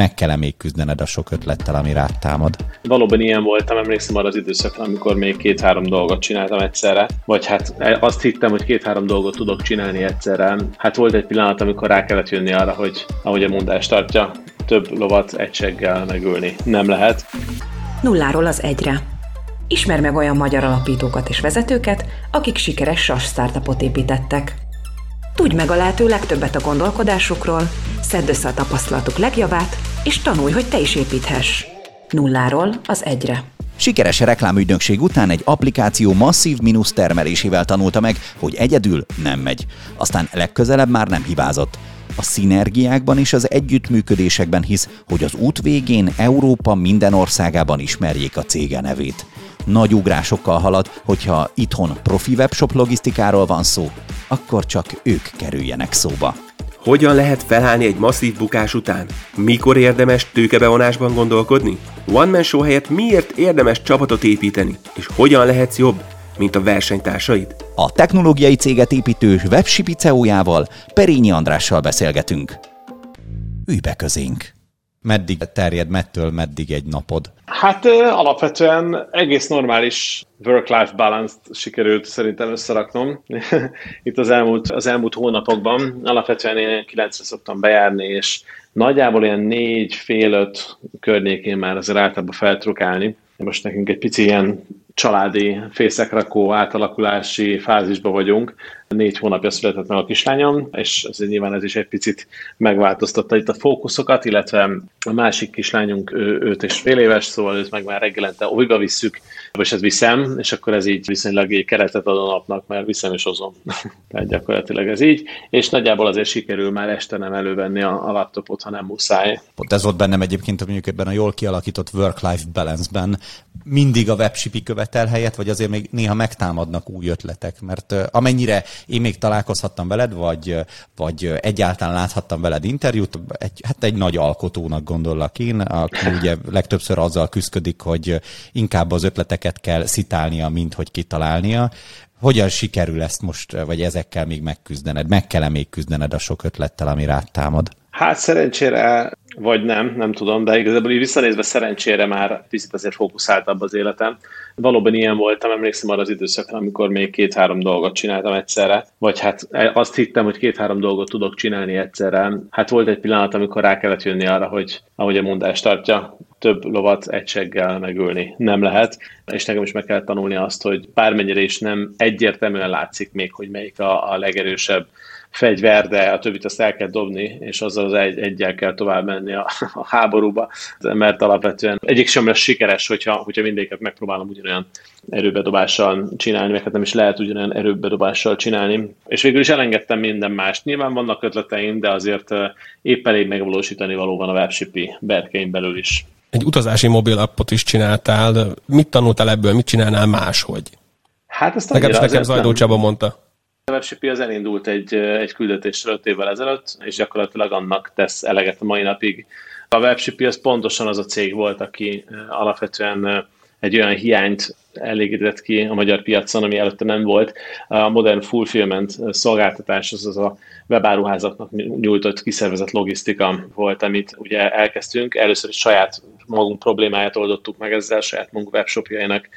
meg kell még küzdened a sok ötlettel, ami rád támad. Valóban ilyen voltam, emlékszem arra az időszakra, amikor még két-három dolgot csináltam egyszerre, vagy hát azt hittem, hogy két-három dolgot tudok csinálni egyszerre. Hát volt egy pillanat, amikor rá kellett jönni arra, hogy ahogy a mondás tartja, több lovat egységgel megülni nem lehet. Nulláról az egyre. Ismer meg olyan magyar alapítókat és vezetőket, akik sikeres SAS startupot építettek. Tudj meg a lehető legtöbbet a gondolkodásukról, szedd össze a tapasztalatuk legjavát, és tanulj, hogy te is építhess. Nulláról az egyre. Sikeres reklámügynökség után egy applikáció masszív mínusz termelésével tanulta meg, hogy egyedül nem megy. Aztán legközelebb már nem hibázott. A szinergiákban és az együttműködésekben hisz, hogy az út végén Európa minden országában ismerjék a cége nevét nagy ugrásokkal halad, hogyha itthon profi webshop logisztikáról van szó, akkor csak ők kerüljenek szóba. Hogyan lehet felállni egy masszív bukás után? Mikor érdemes tőkebevonásban gondolkodni? One Man Show helyett miért érdemes csapatot építeni? És hogyan lehetsz jobb, mint a versenytársaid? A technológiai céget építő webshipi CEO-jával, Perényi Andrással beszélgetünk. Ülj be közénk! Meddig terjed, mettől meddig egy napod? Hát alapvetően egész normális work-life balance-t sikerült szerintem összeraknom itt az elmúlt, az elmúlt hónapokban. Alapvetően én 9 szoktam bejárni, és nagyjából ilyen négy fél öt környékén már azért általában feltrukálni. Most nekünk egy pici ilyen családi fészekrakó átalakulási fázisba vagyunk. Négy hónapja született meg a kislányom, és azért nyilván ez is egy picit megváltoztatta itt a fókuszokat, illetve a másik kislányunk ő, őt és fél éves, szóval őt meg már reggelente olyba visszük, és ez viszem, és akkor ez így viszonylag egy keretet ad a napnak, mert viszem és hozom. Tehát gyakorlatilag ez így, és nagyjából azért sikerül már este nem elővenni a, a laptopot, ha nem muszáj. Pont ez volt bennem egyébként, mondjuk ebben a jól kialakított work-life balance-ben mindig a webshipi követel helyet, vagy azért még néha megtámadnak új ötletek, mert amennyire én még találkozhattam veled, vagy, vagy egyáltalán láthattam veled interjút, egy, hát egy nagy alkotónak gondollak én, aki ugye legtöbbször azzal küzdik, hogy inkább az ötleteket kell szitálnia, mint hogy kitalálnia. Hogyan sikerül ezt most, vagy ezekkel még megküzdened? Meg kell-e még küzdened a sok ötlettel, ami rád támad? Hát szerencsére, vagy nem, nem tudom, de igazából így visszanézve szerencsére már picit azért fókuszáltabb az életem. Valóban ilyen voltam, emlékszem arra az időszakra, amikor még két-három dolgot csináltam egyszerre, vagy hát azt hittem, hogy két-három dolgot tudok csinálni egyszerre. Hát volt egy pillanat, amikor rá kellett jönni arra, hogy ahogy a mondás tartja, több lovat egységgel megülni nem lehet, és nekem is meg kell tanulni azt, hogy bármennyire is nem egyértelműen látszik még, hogy melyik a, a legerősebb fegyver, de a többit azt el kell dobni, és azzal az egy, egyel kell tovább menni a, a háborúba, mert alapvetően egyik sem lesz sikeres, hogyha, hogyha mindéket megpróbálom ugyanolyan erőbedobással csinálni, meg hát nem is lehet ugyanolyan erőbedobással csinálni. És végül is elengedtem minden mást. Nyilván vannak ötleteim, de azért épp elég megvalósítani valóban a webshipi berkeim belül is. Egy utazási mobil appot is csináltál. Mit tanultál ebből, mit csinálnál máshogy? Hát ezt Legalábbis nekem Zajdó Csaba mondta. A WebShippy az elindult egy, egy küldetésről 5 évvel ezelőtt, és gyakorlatilag annak tesz eleget a mai napig. A WebShippy az pontosan az a cég volt, aki alapvetően egy olyan hiányt elégített ki a magyar piacon, ami előtte nem volt. A modern fulfillment szolgáltatás, az, az a webáruházaknak nyújtott kiszervezett logisztika volt, amit ugye elkezdtünk. Először is saját magunk problémáját oldottuk meg ezzel, saját magunk webshopjainak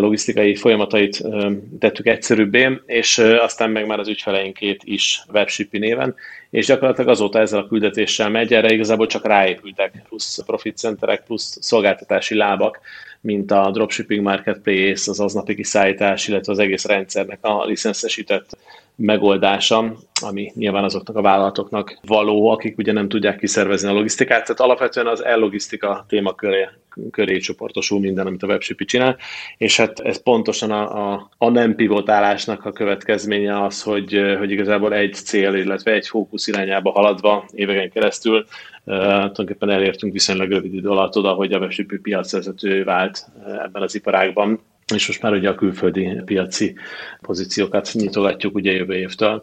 logisztikai folyamatait tettük egyszerűbbé, és aztán meg már az ügyfeleinkét is webshipi néven, és gyakorlatilag azóta ezzel a küldetéssel megy, erre igazából csak ráépültek plusz profit centerek, plusz szolgáltatási lábak, mint a dropshipping marketplace, az aznapi kiszállítás, illetve az egész rendszernek a licenszesített megoldása, ami nyilván azoknak a vállalatoknak való, akik ugye nem tudják kiszervezni a logisztikát. Tehát alapvetően az e-logisztika témaköré köré csoportosul minden, amit a webshipi csinál, és hát ez pontosan a, a, a nem pivotálásnak a következménye az, hogy, hogy igazából egy cél, illetve egy fókusz irányába haladva éveken keresztül uh, tulajdonképpen elértünk viszonylag rövid idő alatt oda, hogy a webshipi piacvezető vált ebben az iparágban, és most már ugye a külföldi piaci pozíciókat nyitogatjuk ugye jövő évtől.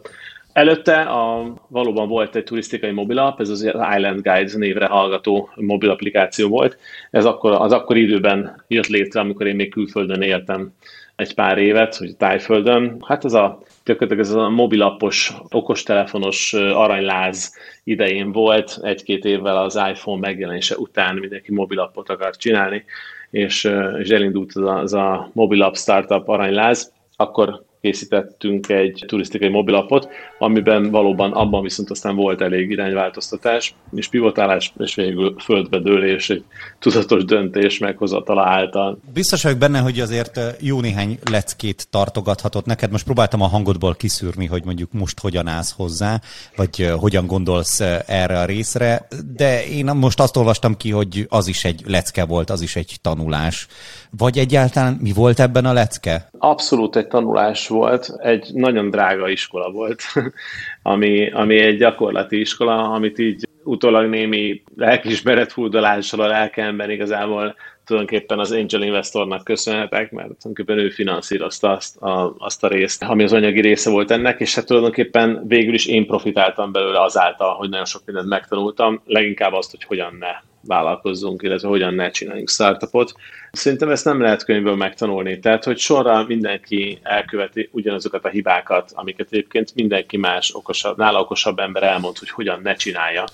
Előtte a, valóban volt egy turisztikai mobilap, ez az Island Guides névre hallgató mobil applikáció volt. Ez akkor, az akkori időben jött létre, amikor én még külföldön éltem egy pár évet, hogy Tájföldön. Hát ez a gyakorlatilag ez a mobilapos, okostelefonos aranyláz idején volt, egy-két évvel az iPhone megjelenése után mindenki mobilapot akar csinálni, és, és elindult az a, az a mobilap startup aranyláz, akkor készítettünk egy turisztikai mobilapot, amiben valóban abban viszont aztán volt elég irányváltoztatás, és pivotálás, és végül földbedőlés, egy tudatos döntés meghozatala által. Biztos vagyok benne, hogy azért jó néhány leckét tartogathatott neked. Most próbáltam a hangodból kiszűrni, hogy mondjuk most hogyan állsz hozzá, vagy hogyan gondolsz erre a részre, de én most azt olvastam ki, hogy az is egy lecke volt, az is egy tanulás. Vagy egyáltalán mi volt ebben a lecke? Abszolút egy tanulás volt, egy nagyon drága iskola volt, ami, ami egy gyakorlati iskola, amit így utólag némi lelkismeret furdalással a lelkemben igazából tulajdonképpen az angel investornak köszönhetek, mert tulajdonképpen ő finanszírozta azt a, azt a részt, ami az anyagi része volt ennek, és hát tulajdonképpen végül is én profitáltam belőle azáltal, hogy nagyon sok mindent megtanultam, leginkább azt, hogy hogyan ne vállalkozzunk, illetve hogyan ne csináljunk startupot. Szerintem ezt nem lehet könyvből megtanulni. Tehát, hogy sorra mindenki elköveti ugyanazokat a hibákat, amiket egyébként mindenki más okosabb, nála okosabb ember elmond, hogy hogyan ne csinálja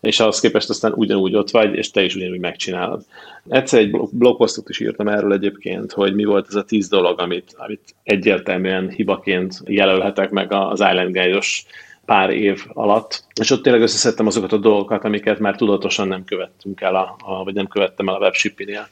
és ahhoz képest aztán ugyanúgy ott vagy, és te is ugyanúgy megcsinálod. Egyszer egy blogposztot is írtam erről egyébként, hogy mi volt ez a tíz dolog, amit, amit egyértelműen hibaként jelölhetek meg az Island Guide-os pár év alatt, és ott tényleg összeszedtem azokat a dolgokat, amiket már tudatosan nem követtünk el, a, a, vagy nem követtem el a webshipping-nél.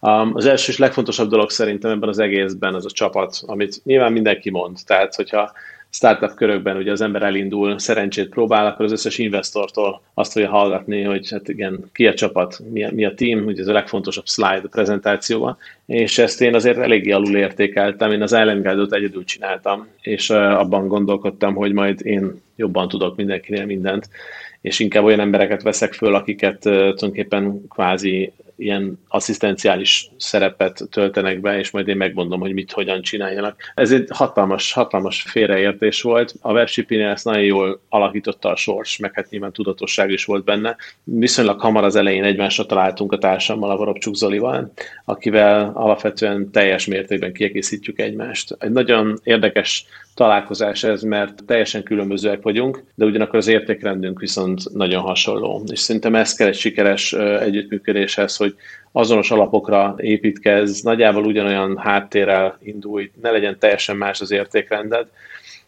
Um, az első és legfontosabb dolog szerintem ebben az egészben az a csapat, amit nyilván mindenki mond. Tehát, hogyha startup körökben ugye az ember elindul, szerencsét próbál, akkor az összes investortól azt fogja hallgatni, hogy hát igen, ki a csapat, mi a, mi a team, ugye ez a legfontosabb slide a prezentációban, és ezt én azért eléggé alul értékeltem, én az Guide-ot egyedül csináltam, és abban gondolkodtam, hogy majd én jobban tudok mindenkinél mindent, és inkább olyan embereket veszek föl, akiket tulajdonképpen kvázi ilyen asszisztenciális szerepet töltenek be, és majd én megmondom, hogy mit, hogyan csináljanak. Ez egy hatalmas, hatalmas félreértés volt. A webshipping ezt nagyon jól alakította a sors, meg hát nyilván tudatosság is volt benne. Viszonylag hamar az elején egymásra találtunk a társammal, a Varobcsuk Zolival, akivel alapvetően teljes mértékben kiegészítjük egymást. Egy nagyon érdekes találkozás ez, mert teljesen különbözőek vagyunk, de ugyanakkor az értékrendünk viszont nagyon hasonló. És szerintem ez kell egy sikeres együttműködéshez, hogy azonos alapokra építkez, nagyjából ugyanolyan háttérrel indulj, ne legyen teljesen más az értékrended,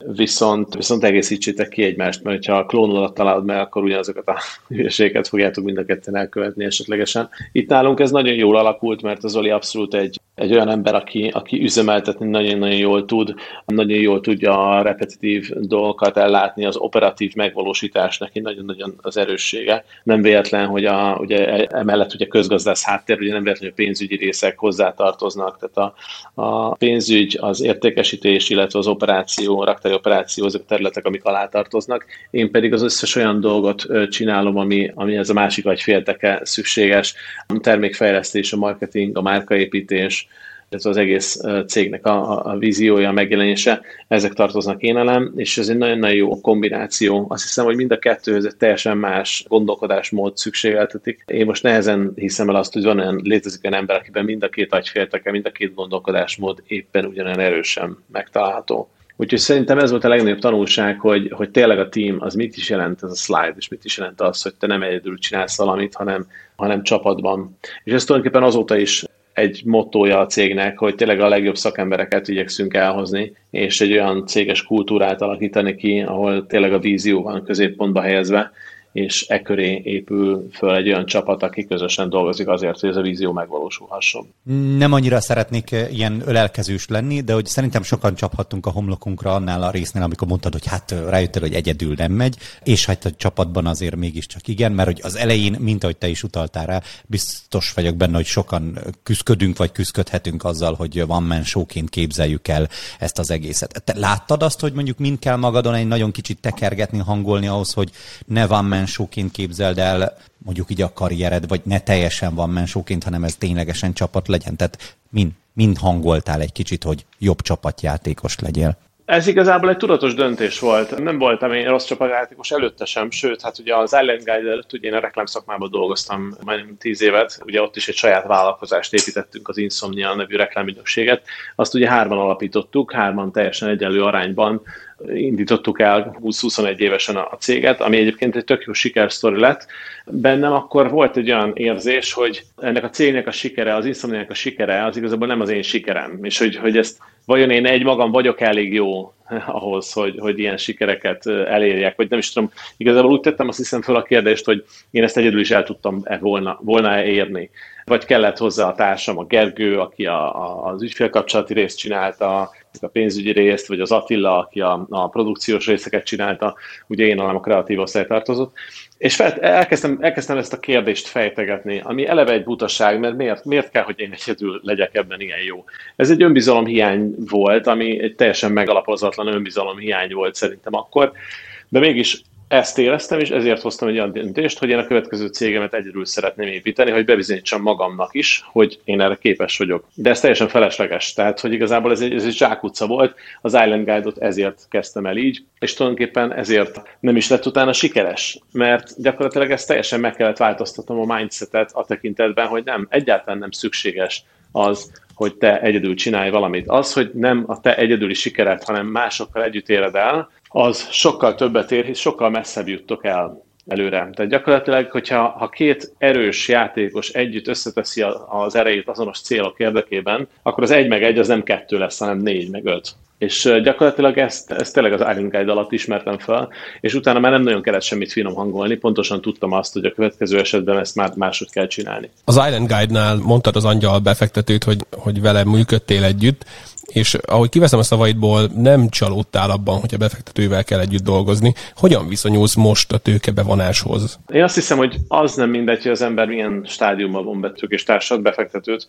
viszont, viszont egészítsétek ki egymást, mert ha a klónodat találod meg, akkor ugyanazokat a hülyeségeket fogjátok mind a ketten elkövetni esetlegesen. Itt nálunk ez nagyon jól alakult, mert az Oli abszolút egy, egy olyan ember, aki, aki üzemeltetni nagyon-nagyon jól tud, nagyon jól tudja a repetitív dolgokat ellátni, az operatív megvalósítás neki nagyon-nagyon az erőssége. Nem véletlen, hogy a, ugye emellett ugye közgazdász háttér, ugye nem véletlen, hogy a pénzügyi részek hozzátartoznak, tehát a, a pénzügy, az értékesítés, illetve az operáció, raktári operáció, azok a területek, amik alá tartoznak. Én pedig az összes olyan dolgot csinálom, ami, ami ez a másik vagy félteke szükséges, a termékfejlesztés, a marketing, a márkaépítés, ez az egész cégnek a, a víziója, a megjelenése, ezek tartoznak én elem, és ez egy nagyon-nagyon jó kombináció. Azt hiszem, hogy mind a kettőhöz egy teljesen más gondolkodásmód szükségeltetik. Én most nehezen hiszem el azt, hogy van olyan, létezik olyan ember, akiben mind a két agyfélteke, mind a két gondolkodásmód éppen ugyanolyan erősen megtalálható. Úgyhogy szerintem ez volt a legnagyobb tanulság, hogy, hogy tényleg a team az mit is jelent ez a slide, és mit is jelent az, hogy te nem egyedül csinálsz valamit, hanem, hanem csapatban. És ez tulajdonképpen azóta is egy mottoja a cégnek, hogy tényleg a legjobb szakembereket igyekszünk elhozni, és egy olyan céges kultúrát alakítani ki, ahol tényleg a vízió van középpontba helyezve, és e köré épül föl egy olyan csapat, aki közösen dolgozik azért, hogy ez a vízió megvalósulhasson. Nem annyira szeretnék eh, ilyen ölelkezős lenni, de hogy szerintem sokan csaphattunk a homlokunkra annál a résznél, amikor mondtad, hogy hát eh, rájöttél, hogy egyedül nem megy, és hát a csapatban azért mégiscsak igen, mert hogy az elején, mint ahogy te is utaltál rá, biztos vagyok benne, hogy sokan küzdködünk, vagy küzdködhetünk azzal, hogy van men showként képzeljük el ezt az egészet. Te láttad azt, hogy mondjuk mind kell magadon egy nagyon kicsit tekergetni, hangolni ahhoz, hogy ne van men showként képzeld el mondjuk így a karriered, vagy ne teljesen van mensóként, hanem ez ténylegesen csapat legyen. Tehát mind, mind hangoltál egy kicsit, hogy jobb csapatjátékos legyél. Ez igazából egy tudatos döntés volt. Nem voltam én rossz csapatjátékos előtte sem, sőt, hát ugye az Island Guide előtt ugye én a reklámszakmában dolgoztam majdnem tíz évet, ugye ott is egy saját vállalkozást építettünk, az Insomnia nevű reklámügynökséget. Azt ugye hárman alapítottuk, hárman teljesen egyenlő arányban indítottuk el 20-21 évesen a céget, ami egyébként egy tök jó sikersztori lett. Bennem akkor volt egy olyan érzés, hogy ennek a cégnek a sikere, az Insomniának a sikere, az igazából nem az én sikerem, és hogy, hogy ezt vajon én egy magam vagyok elég jó ahhoz, hogy, hogy ilyen sikereket elérjek, vagy nem is tudom, igazából úgy tettem azt hiszem fel a kérdést, hogy én ezt egyedül is el tudtam -e volna, volna érni. Vagy kellett hozzá a társam, a Gergő, aki a, a, az ügyfélkapcsolati részt csinálta, a pénzügyi részt, vagy az Attila, aki a, a produkciós részeket csinálta, ugye én nem a kreatív osztály tartozott, és fel, elkezdtem, elkezdtem ezt a kérdést fejtegetni, ami eleve egy butaság, mert miért, miért kell, hogy én egyedül legyek ebben ilyen jó? Ez egy önbizalomhiány volt, ami egy teljesen megalapozatlan önbizalomhiány volt szerintem akkor, de mégis ezt éreztem, és ezért hoztam egy olyan döntést, hogy én a következő cégemet egyedül szeretném építeni, hogy bebizonyítsam magamnak is, hogy én erre képes vagyok. De ez teljesen felesleges, tehát hogy igazából ez egy, ez egy zsákutca volt, az Island Guide-ot ezért kezdtem el így, és tulajdonképpen ezért nem is lett utána sikeres, mert gyakorlatilag ezt teljesen meg kellett változtatnom a mindsetet a tekintetben, hogy nem, egyáltalán nem szükséges az, hogy te egyedül csinálj valamit. Az, hogy nem a te egyedüli sikered, hanem másokkal együtt éred el, az sokkal többet ér, hisz sokkal messzebb juttok el előre. Tehát gyakorlatilag, hogyha ha két erős játékos együtt összeteszi az erejét azonos célok érdekében, akkor az egy meg egy az nem kettő lesz, hanem négy meg öt. És gyakorlatilag ezt, ezt tényleg az Island Guide alatt ismertem fel, és utána már nem nagyon kellett semmit finom hangolni, pontosan tudtam azt, hogy a következő esetben ezt már máshogy kell csinálni. Az Island Guide-nál mondtad az angyal befektetőt, hogy, hogy vele működtél együtt, és ahogy kiveszem a szavaidból, nem csalódtál abban, hogy a befektetővel kell együtt dolgozni. Hogyan viszonyulsz most a tőkebevonáshoz? Én azt hiszem, hogy az nem mindegy, hogy az ember milyen stádiumban von be és társad befektetőt.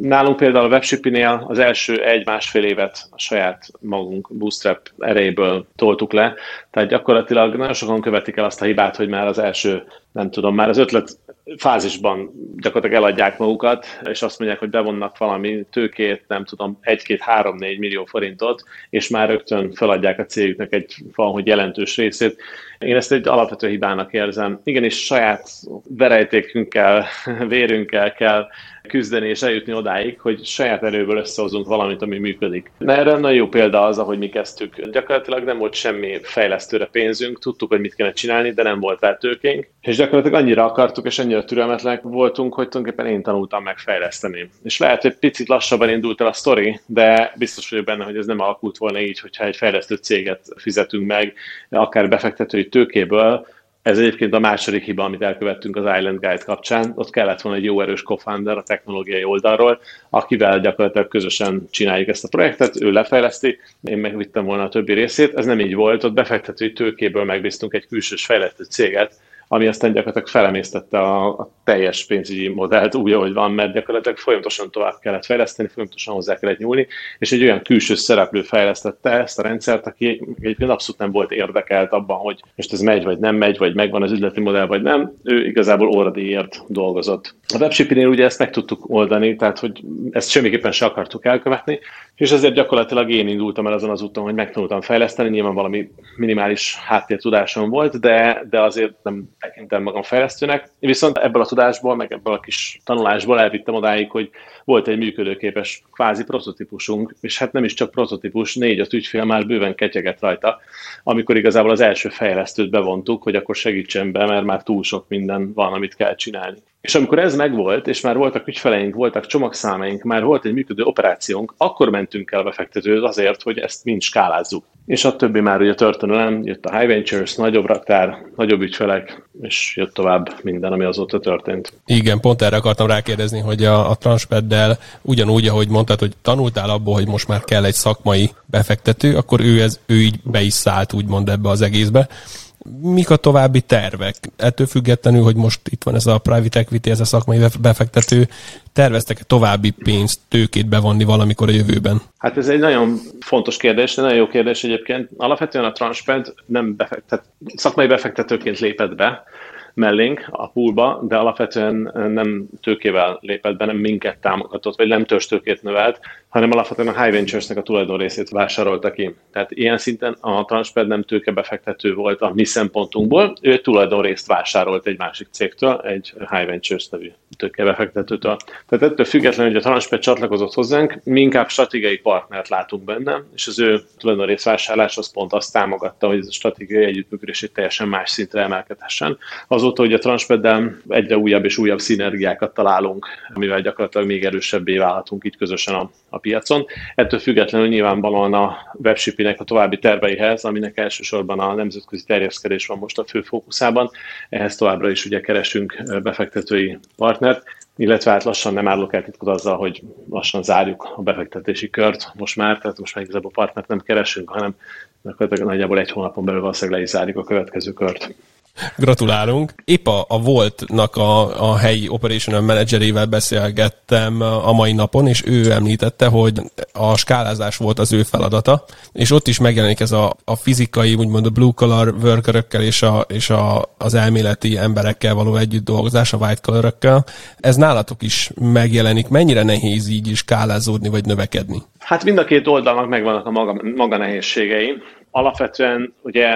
Nálunk például a webshipinél az első egy-másfél évet a saját magunk bootstrap erejéből toltuk le, tehát gyakorlatilag nagyon sokan követik el azt a hibát, hogy már az első, nem tudom, már az ötlet fázisban gyakorlatilag eladják magukat, és azt mondják, hogy bevonnak valami tőkét, nem tudom, egy-két, három-négy millió forintot, és már rögtön feladják a cégüknek egy valahogy jelentős részét. Én ezt egy alapvető hibának érzem. Igenis saját verejtékünkkel, vérünkkel kell küzdeni és eljutni odáig, hogy saját erőből összehozunk valamit, ami működik. Na, erre nagyon jó példa az, ahogy mi kezdtük. Gyakorlatilag nem volt semmi fejlesztőre pénzünk, tudtuk, hogy mit kellene csinálni, de nem volt rá tőkénk, és gyakorlatilag annyira akartuk, és annyira türelmetlenek voltunk, hogy tulajdonképpen én tanultam meg fejleszteni. És lehet, hogy picit lassabban indult el a sztori, de biztos vagyok benne, hogy ez nem alakult volna így, hogyha egy fejlesztő céget fizetünk meg, akár befektetői tőkéből, ez egyébként a második hiba, amit elkövettünk az Island Guide kapcsán. Ott kellett volna egy jó erős co-founder a technológiai oldalról, akivel gyakorlatilag közösen csináljuk ezt a projektet, ő lefejleszti, én megvittem volna a többi részét. Ez nem így volt, ott befektetői tőkéből megbíztunk egy külsős fejlesztő céget, ami aztán gyakorlatilag felemésztette a, a teljes pénzügyi modellt úgy, ahogy van, mert gyakorlatilag folyamatosan tovább kellett fejleszteni, folyamatosan hozzá kellett nyúlni, és egy olyan külső szereplő fejlesztette ezt a rendszert, aki egyébként abszolút nem volt érdekelt abban, hogy most ez megy, vagy nem megy, vagy megvan az üzleti modell, vagy nem. Ő igazából óradíjért dolgozott. A webshipping ugye ezt meg tudtuk oldani, tehát hogy ezt semmiképpen se akartuk elkövetni, és ezért gyakorlatilag én indultam el azon az úton, hogy megtanultam fejleszteni, nyilván valami minimális háttértudásom volt, de, de azért nem tekintem magam fejlesztőnek. Viszont ebből a tudásból, meg ebből a kis tanulásból elvittem odáig, hogy volt egy működőképes kvázi prototípusunk, és hát nem is csak prototípus, négy-öt ügyfél már bőven ketyeget rajta, amikor igazából az első fejlesztőt bevontuk, hogy akkor segítsen be, mert már túl sok minden van, amit kell csinálni. És amikor ez megvolt, és már voltak ügyfeleink, voltak csomagszámaink, már volt egy működő operációnk, akkor mentünk el befektetőhöz azért, hogy ezt mind skálázzuk. És a többi már ugye történelem, jött a High Ventures, nagyobb raktár, nagyobb ügyfelek, és jött tovább minden, ami azóta történt. Igen, pont erre akartam rákérdezni, hogy a, a Transpeddel ugyanúgy, ahogy mondtad, hogy tanultál abból, hogy most már kell egy szakmai befektető, akkor ő, ez, ő így be is szállt úgymond ebbe az egészbe mik a további tervek? Ettől függetlenül, hogy most itt van ez a private equity, ez a szakmai befektető, terveztek-e további pénzt, tőkét bevonni valamikor a jövőben? Hát ez egy nagyon fontos kérdés, de nagyon jó kérdés egyébként. Alapvetően a Transped nem befektet, szakmai befektetőként lépett be, mellénk a poolba, de alapvetően nem tőkével lépett be, nem minket támogatott, vagy nem tőkét növelt, hanem alapvetően a High Ventures-nek a tulajdon részét vásárolta ki. Tehát ilyen szinten a Transped nem tőkebefektető volt a mi szempontunkból, ő tulajdon részt vásárolt egy másik cégtől, egy High Ventures nevű tőkebefektetőtől. Tehát ettől függetlenül, hogy a Transped csatlakozott hozzánk, mi inkább stratégiai partnert látunk benne, és az ő tulajdon részvásárlás az pont azt támogatta, hogy ez a stratégiai együttműködés egy teljesen más szintre emelkedhessen. Azóta, hogy a Transpeddel egyre újabb és újabb szinergiákat találunk, amivel gyakorlatilag még erősebbé válhatunk itt közösen a, a piacon. Ettől függetlenül nyilvánvalóan a webshipping a további terveihez, aminek elsősorban a nemzetközi terjeszkedés van most a fő fókuszában, ehhez továbbra is ugye keresünk befektetői partnert, illetve hát lassan nem állok el titkot azzal, hogy lassan zárjuk a befektetési kört most már, tehát most már igazából partnert nem keresünk, hanem nagyjából egy hónapon belül valószínűleg le is zárjuk a következő kört. Gratulálunk. Épp a, a Voltnak a, a helyi operational managerével beszélgettem a mai napon, és ő említette, hogy a skálázás volt az ő feladata, és ott is megjelenik ez a, a fizikai, úgymond a blue collar workerökkel és, a, és a, az elméleti emberekkel való együtt dolgozás, a white collar Ez nálatok is megjelenik. Mennyire nehéz így is skálázódni vagy növekedni? Hát mind a két oldalnak megvannak a maga, maga nehézségei. Alapvetően ugye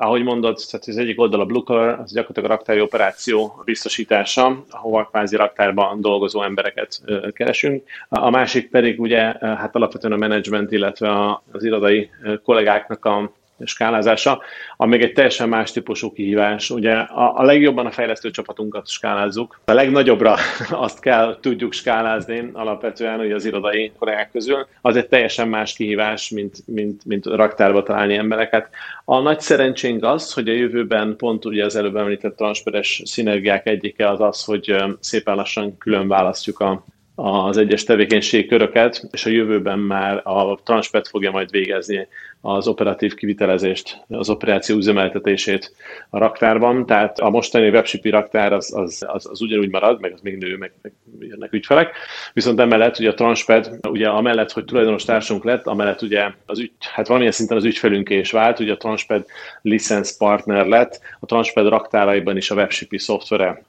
ahogy mondod, tehát az egyik oldal a Blue Color, az gyakorlatilag a raktári operáció biztosítása, ahova kvázi raktárban dolgozó embereket keresünk. A másik pedig ugye hát alapvetően a menedzsment, illetve az irodai kollégáknak a skálázása, ami egy teljesen más típusú kihívás. Ugye a, a legjobban a fejlesztő csapatunkat skálázzuk. A legnagyobbra azt kell tudjuk skálázni alapvetően ugye az irodai kollégák közül. Az egy teljesen más kihívás, mint, mint, mint raktárba találni embereket. A nagy szerencsénk az, hogy a jövőben pont ugye az előbb említett transzperes szinergiák egyike az az, hogy szépen lassan külön választjuk a az egyes tevékenységköröket, és a jövőben már a Transpet fogja majd végezni az operatív kivitelezést, az operáció üzemeltetését a raktárban, tehát a mostani webshipi raktár az, az, az, az ugyanúgy marad, meg az még nő, meg, meg jönnek ügyfelek, viszont emellett ugye a Transped, ugye amellett, hogy tulajdonos társunk lett, amellett ugye az ügy, hát valamilyen szinten az ügyfelünké is vált, ugye a Transped license partner lett, a Transped raktáraiban is a webshipi szoftvere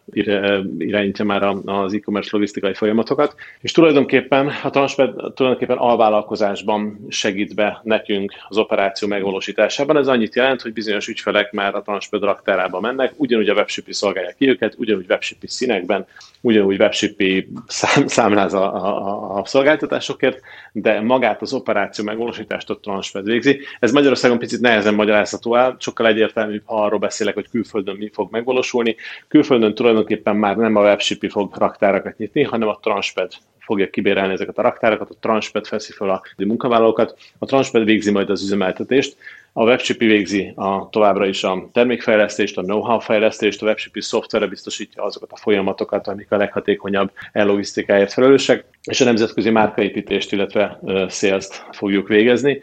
irányítja már az e-commerce logisztikai folyamatokat, és tulajdonképpen a Transped tulajdonképpen alvállalkozásban segít be nekünk az operáció megvalósításában. Ez annyit jelent, hogy bizonyos ügyfelek már a Transped raktárába mennek, ugyanúgy a webshipi szolgálják ki őket, ugyanúgy webshipi színekben, ugyanúgy webshipi szám, számláz a, a, a szolgáltatásokért, de magát az operáció megvalósítást a Transped végzi. Ez Magyarországon picit nehezen magyarázható el, sokkal egyértelműbb, ha arról beszélek, hogy külföldön mi fog megvalósulni. Külföldön tulajdonképpen már nem a webshipi fog raktárakat nyitni, hanem a Transped fogja kibérelni ezeket a raktárakat, a Transped feszi fel a munkavállalókat, a Transped végzi majd az üzemeltetést, a WebShipi végzi a, továbbra is a termékfejlesztést, a know-how fejlesztést, a WebShipi szoftverre biztosítja azokat a folyamatokat, amik a leghatékonyabb e-logisztikáért felelősek, és a nemzetközi márkaépítést, illetve sales fogjuk végezni.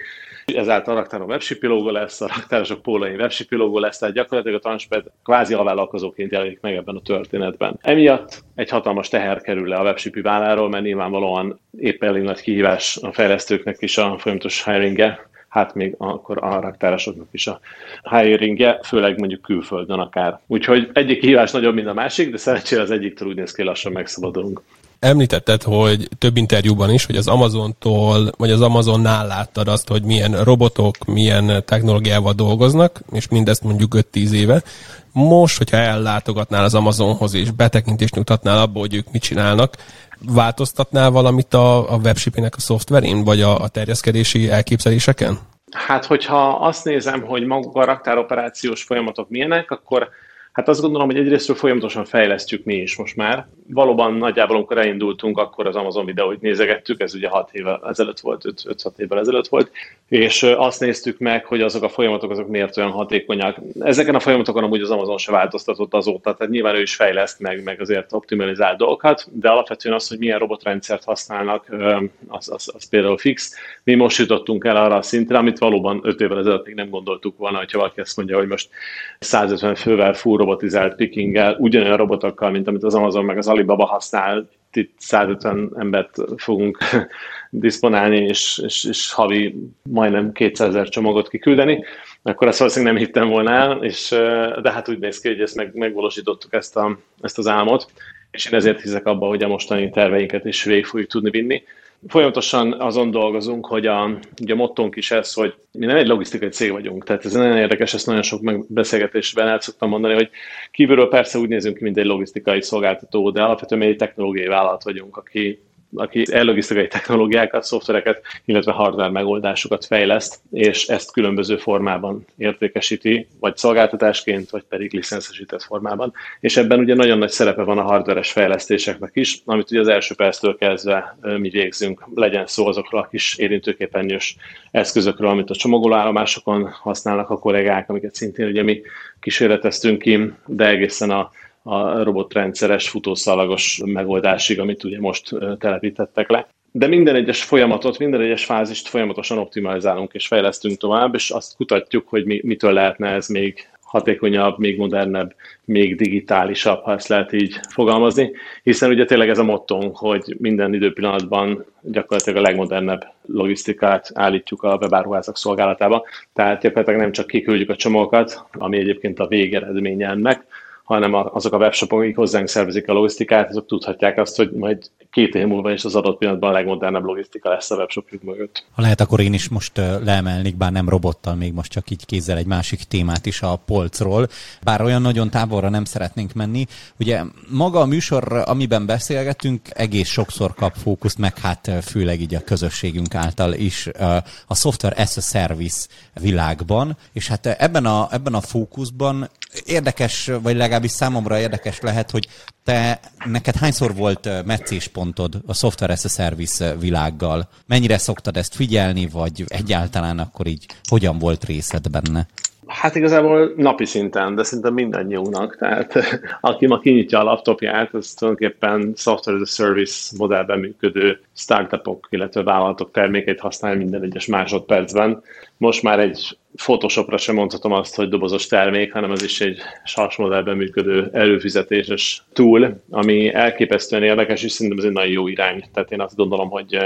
Ezáltal a raktáron webshipi logo lesz, a raktárosok pólai webshipi logo lesz, tehát gyakorlatilag a Transped kvázi alvállalkozóként jelenik meg ebben a történetben. Emiatt egy hatalmas teher kerül le a webshipi válláról, mert nyilvánvalóan épp elég nagy kihívás a fejlesztőknek is a folyamatos hiringje, hát még akkor a raktárosoknak is a hiringje, főleg mondjuk külföldön akár. Úgyhogy egyik kihívás nagyobb, mint a másik, de szerencsére az egyiktől úgy néz ki, lassan megszabadulunk. Említetted, hogy több interjúban is, hogy az Amazontól, vagy az Amazonnál láttad azt, hogy milyen robotok, milyen technológiával dolgoznak, és mindezt mondjuk 5-10 éve. Most, hogyha ellátogatnál az Amazonhoz, és betekintést nyugtatnál abba, hogy ők mit csinálnak, változtatnál valamit a, a webshipping a szoftverén, vagy a, a terjeszkedési elképzeléseken? Hát, hogyha azt nézem, hogy maguk a raktároperációs folyamatok milyenek, akkor Hát azt gondolom, hogy egyrésztről folyamatosan fejlesztjük mi is most már. Valóban nagyjából, amikor elindultunk, akkor az Amazon videóit nézegettük, ez ugye 6 évvel ezelőtt volt, 5-6 évvel ezelőtt volt, és azt néztük meg, hogy azok a folyamatok azok miért olyan hatékonyak. Ezeken a folyamatokon amúgy az Amazon se változtatott azóta, tehát nyilván ő is fejleszt meg, meg azért optimalizál dolgokat, de alapvetően az, hogy milyen robotrendszert használnak, az, az, az például fix. Mi most jutottunk el arra a szintre, amit valóban 5 évvel ezelőtt még nem gondoltuk volna, hogyha valaki ezt mondja, hogy most 150 fővel fúr robotizált pickinggel, ugyanolyan robotokkal, mint amit az Amazon meg az Alibaba használ, itt 150 embert fogunk diszponálni, és, és, és havi majdnem 200 ezer csomagot kiküldeni, akkor ezt valószínűleg nem hittem volna el, és, de hát úgy néz ki, hogy ezt meg, megvalósítottuk ezt, a, ezt az álmot, és én ezért hiszek abba, hogy a mostani terveinket is végig fogjuk tudni vinni. Folyamatosan azon dolgozunk, hogy a, ugye a mottónk is ez, hogy mi nem egy logisztikai cég vagyunk, tehát ez nagyon érdekes, ezt nagyon sok beszélgetésben el szoktam mondani, hogy kívülről persze úgy nézünk ki, mint egy logisztikai szolgáltató, de alapvetően mi egy technológiai vállalat vagyunk, aki aki ellogisztikai technológiákat, szoftvereket, illetve hardware megoldásokat fejleszt, és ezt különböző formában értékesíti, vagy szolgáltatásként, vagy pedig licenszesített formában. És ebben ugye nagyon nagy szerepe van a hardveres fejlesztéseknek is, amit ugye az első perctől kezdve mi végzünk, legyen szó azokról a kis érintőképernyős eszközökről, amit a csomagolóállomásokon használnak a kollégák, amiket szintén ugye mi kísérleteztünk ki, de egészen a a robotrendszeres futószalagos megoldásig, amit ugye most telepítettek le. De minden egyes folyamatot, minden egyes fázist folyamatosan optimalizálunk és fejlesztünk tovább, és azt kutatjuk, hogy mi, mitől lehetne ez még hatékonyabb, még modernebb, még digitálisabb, ha ezt lehet így fogalmazni, hiszen ugye tényleg ez a mottónk, hogy minden időpillanatban gyakorlatilag a legmodernebb logisztikát állítjuk a webáruházak szolgálatába, tehát gyakorlatilag nem csak kiküldjük a csomókat, ami egyébként a végeredménye ennek, hanem azok a webshopok, akik hozzánk szervezik a logisztikát, azok tudhatják azt, hogy majd két év múlva is az adott pillanatban a legmodernebb logisztika lesz a webshopjuk mögött. Ha lehet, akkor én is most leemelnék, bár nem robottal, még most csak így kézzel egy másik témát is a polcról, bár olyan nagyon távolra nem szeretnénk menni. Ugye maga a műsor, amiben beszélgetünk, egész sokszor kap fókuszt, meg hát főleg így a közösségünk által is a software as a service világban, és hát ebben a, ebben a fókuszban érdekes, vagy legalábbis számomra érdekes lehet, hogy te, neked hányszor volt meccéspontod a Software as a Service világgal? Mennyire szoktad ezt figyelni, vagy egyáltalán akkor így hogyan volt részed benne? Hát igazából napi szinten, de szinte mindannyiunknak. Tehát aki ma kinyitja a laptopját, az tulajdonképpen software as a service modellben működő startupok, illetve vállalatok termékeit használja minden egyes másodpercben. Most már egy Photoshopra sem mondhatom azt, hogy dobozos termék, hanem ez is egy SaaS modellben működő előfizetéses tool, ami elképesztően érdekes, és szerintem ez egy nagyon jó irány. Tehát én azt gondolom, hogy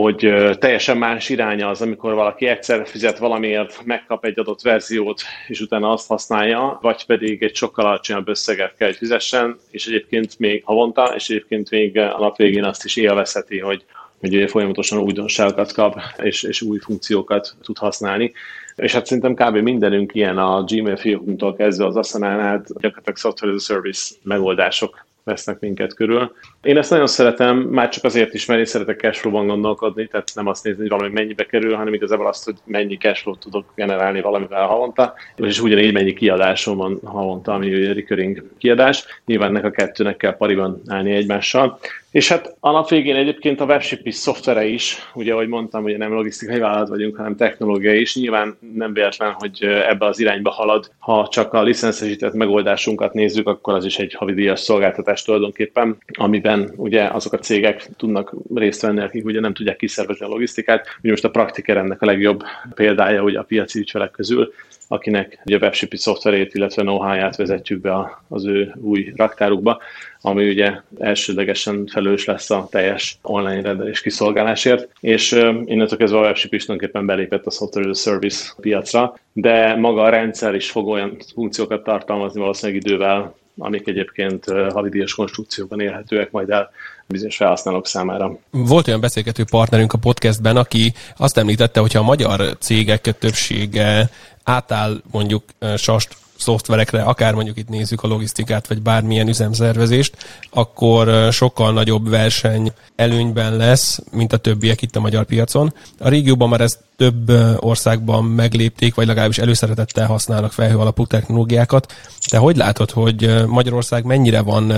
hogy teljesen más iránya az, amikor valaki egyszer fizet valamiért, megkap egy adott verziót, és utána azt használja, vagy pedig egy sokkal alacsonyabb összeget kell, hogy fizessen, és egyébként még havonta, és egyébként még a nap végén azt is élvezheti, hogy hogy ugye folyamatosan újdonságokat kap, és, és új funkciókat tud használni. És hát szerintem kb. mindenünk ilyen a Gmail fiókunktól kezdve az Asana-nál gyakorlatilag software as a service megoldások vesznek minket körül. Én ezt nagyon szeretem, már csak azért is, mert én szeretek cashflow-ban gondolkodni, tehát nem azt nézni, hogy valami mennyibe kerül, hanem igazából azt, hogy mennyi cashflow tudok generálni valamivel havonta, és ugyanígy mennyi kiadásom van havonta, ami recurring kiadás. Nyilván ennek a kettőnek kell pariban állni egymással. És hát a nap végén egyébként a webship is szoftvere is, ugye ahogy mondtam, hogy nem logisztikai vállalat vagyunk, hanem technológiai is. Nyilván nem véletlen, hogy ebbe az irányba halad. Ha csak a licenszesített megoldásunkat nézzük, akkor az is egy havidíjas szolgáltatás tulajdonképpen, amiben ugye azok a cégek tudnak részt venni, akik ugye nem tudják kiszervezni a logisztikát. Ugye most a Praktiker ennek a legjobb példája ugye a piaci ügyfelek közül, akinek ugye a webshipi szoftverét, illetve know-how-ját vezetjük be az ő új raktárukba, ami ugye elsődlegesen felelős lesz a teljes online rendelés kiszolgálásért, és innentől kezdve a webship is tulajdonképpen belépett a Software as a Service piacra, de maga a rendszer is fog olyan funkciókat tartalmazni valószínűleg idővel, amik egyébként havidíjas konstrukcióban élhetőek majd el bizonyos felhasználók számára. Volt olyan beszélgető partnerünk a podcastben, aki azt említette, hogy a magyar cégek többsége átáll mondjuk sast szoftverekre, akár mondjuk itt nézzük a logisztikát, vagy bármilyen üzemszervezést, akkor sokkal nagyobb verseny előnyben lesz, mint a többiek itt a magyar piacon. A régióban már ezt több országban meglépték, vagy legalábbis előszeretettel használnak felhő alapú technológiákat. De hogy látod, hogy Magyarország mennyire van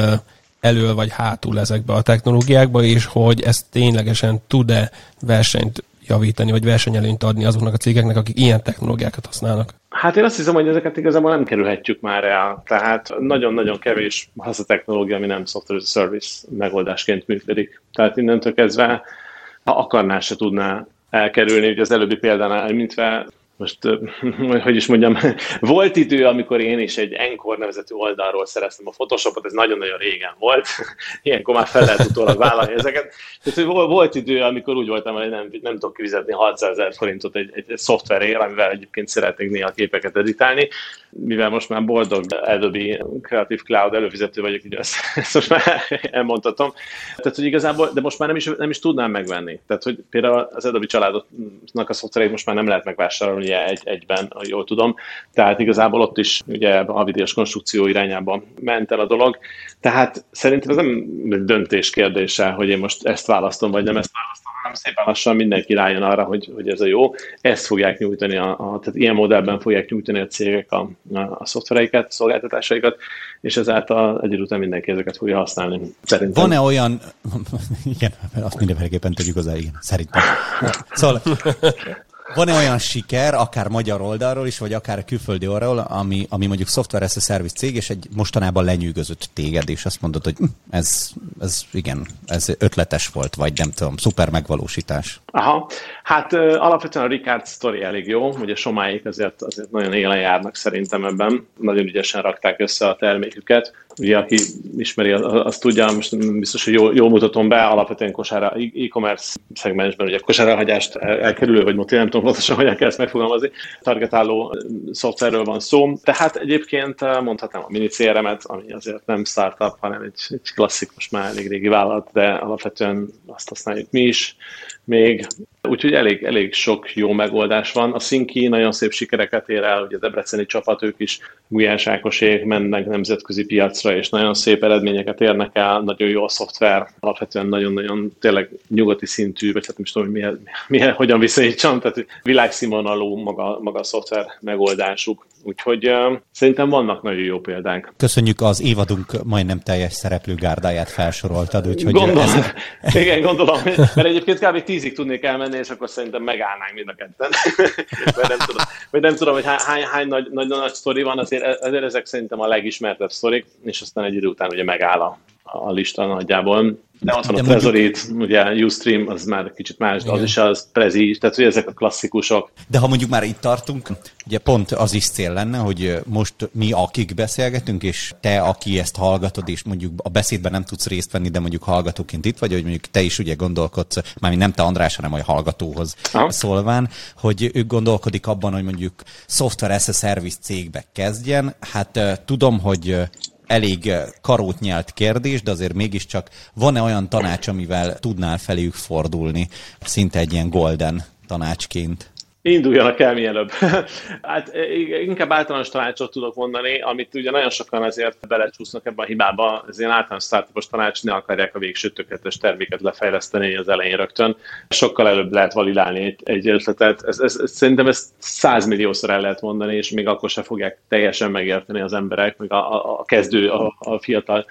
elől vagy hátul ezekbe a technológiákba, és hogy ez ténylegesen tud-e versenyt javítani, vagy versenyelőnyt adni azoknak a cégeknek, akik ilyen technológiákat használnak? Hát én azt hiszem, hogy ezeket igazából nem kerülhetjük már el. Tehát nagyon-nagyon kevés az a technológia, ami nem software service megoldásként működik. Tehát innentől kezdve, ha akarná, se tudná elkerülni, ugye az előbbi példánál említve, most, hogy is mondjam, volt idő, amikor én is egy Encore nevezetű oldalról szereztem a Photoshopot, ez nagyon-nagyon régen volt, ilyenkor már fel lehet utólag vállalni ezeket. Tehát hogy volt idő, amikor úgy voltam, hogy nem, nem tudok kifizetni 600 ezer forintot egy, egy, szoftverért, amivel egyébként szeretnék néha képeket editálni. Mivel most már boldog Adobe Creative Cloud előfizető vagyok, így ezt, ezt most már elmondhatom. Tehát, hogy igazából, de most már nem is, nem is tudnám megvenni. Tehát, hogy például az Adobe családnak a szoftvereit most már nem lehet megvásárolni egy, egyben, jól tudom. Tehát igazából ott is ugye a videós konstrukció irányába ment el a dolog. Tehát szerintem ez nem döntés kérdése, hogy én most ezt választom, vagy nem ezt választom, hanem szépen lassan mindenki rájön arra, hogy, hogy ez a jó. Ezt fogják nyújtani, a, a, tehát ilyen modellben fogják nyújtani a cégek a, a, a szoftvereiket, szolgáltatásaikat, és ezáltal egy után mindenki ezeket fogja használni. Szerintem. Van-e olyan, igen, azt mindenféleképpen tegyük hozzá, igen, szerintem. Szóval van-e olyan siker, akár magyar oldalról is, vagy akár külföldi oldalról, ami, ami mondjuk Software as a Service cég, és egy mostanában lenyűgözött téged, és azt mondod, hogy hm, ez, ez igen, ez ötletes volt, vagy nem tudom, szuper megvalósítás? Aha, hát alapvetően a Ricard story elég jó, ugye somáik azért, azért nagyon élen járnak szerintem ebben, nagyon ügyesen rakták össze a terméküket, ugye aki ismeri, azt tudja, most biztos, hogy jól, jól mutatom be, alapvetően kosára, e-commerce szegmensben, ugye kosárelhagyást elkerülő, vagy motiv, nem tudom pontosan, hogy kell ezt megfogalmazni, targetáló szoftverről van szó. Tehát egyébként mondhatnám a mini CRM-et, ami azért nem startup, hanem egy, egy klasszikus, már elég régi vállalat, de alapvetően azt használjuk mi is még. Úgyhogy elég, elég sok jó megoldás van. A Szinki nagyon szép sikereket ér el, ugye a debreceni csapat, ők is Gulyás Ákosék mennek nemzetközi piacra, és nagyon szép eredményeket érnek el, nagyon jó a szoftver, alapvetően nagyon-nagyon tényleg nyugati szintű, vagy hát nem is tudom, hogy milyen, milyen, hogyan viszonyítsam, tehát világszínvonalú maga, maga a szoftver megoldásuk. Úgyhogy uh, szerintem vannak nagyon jó példánk. Köszönjük az évadunk majdnem teljes szereplő gárdáját felsoroltad, úgyhogy... Gondolom, ez... igen, gondolom, mert egyébként kb. tízig tudnék elmenni, és akkor szerintem megállnánk mind a ketten. vagy nem tudom, vagy nem tudom hogy hány, hány nagy, nagy, nagy sztori van, azért, azért ezek szerintem a legismertebb sztorik, és aztán egy idő után ugye megáll a, a lista nagyjából. De ott van a Trezorit, mondjuk... ugye Ustream, az már kicsit más, de az is az Prezi, tehát ugye ezek a klasszikusok. De ha mondjuk már itt tartunk, ugye pont az is cél lenne, hogy most mi akik beszélgetünk, és te, aki ezt hallgatod, és mondjuk a beszédben nem tudsz részt venni, de mondjuk hallgatóként itt vagy, hogy mondjuk te is ugye gondolkodsz, mármint nem te András, hanem a hallgatóhoz Aha. szólván, hogy ő gondolkodik abban, hogy mondjuk software as a service cégbe kezdjen. Hát tudom, hogy elég eh, karót nyelt kérdés, de azért mégiscsak van-e olyan tanács, amivel tudnál feléjük fordulni, szinte egy ilyen golden tanácsként? Induljanak el mielőbb. hát e, inkább általános tanácsot tudok mondani, amit ugye nagyon sokan ezért belecsúsznak ebben a hibába, ez ilyen általános startupos tanács, ne akarják a végső tökéletes terméket lefejleszteni az elején rögtön. Sokkal előbb lehet validálni egy, ötletet. Ez, ez, ez, szerintem ezt százmilliószor el lehet mondani, és még akkor se fogják teljesen megérteni az emberek, meg a, a, a kezdő, a, a fiatal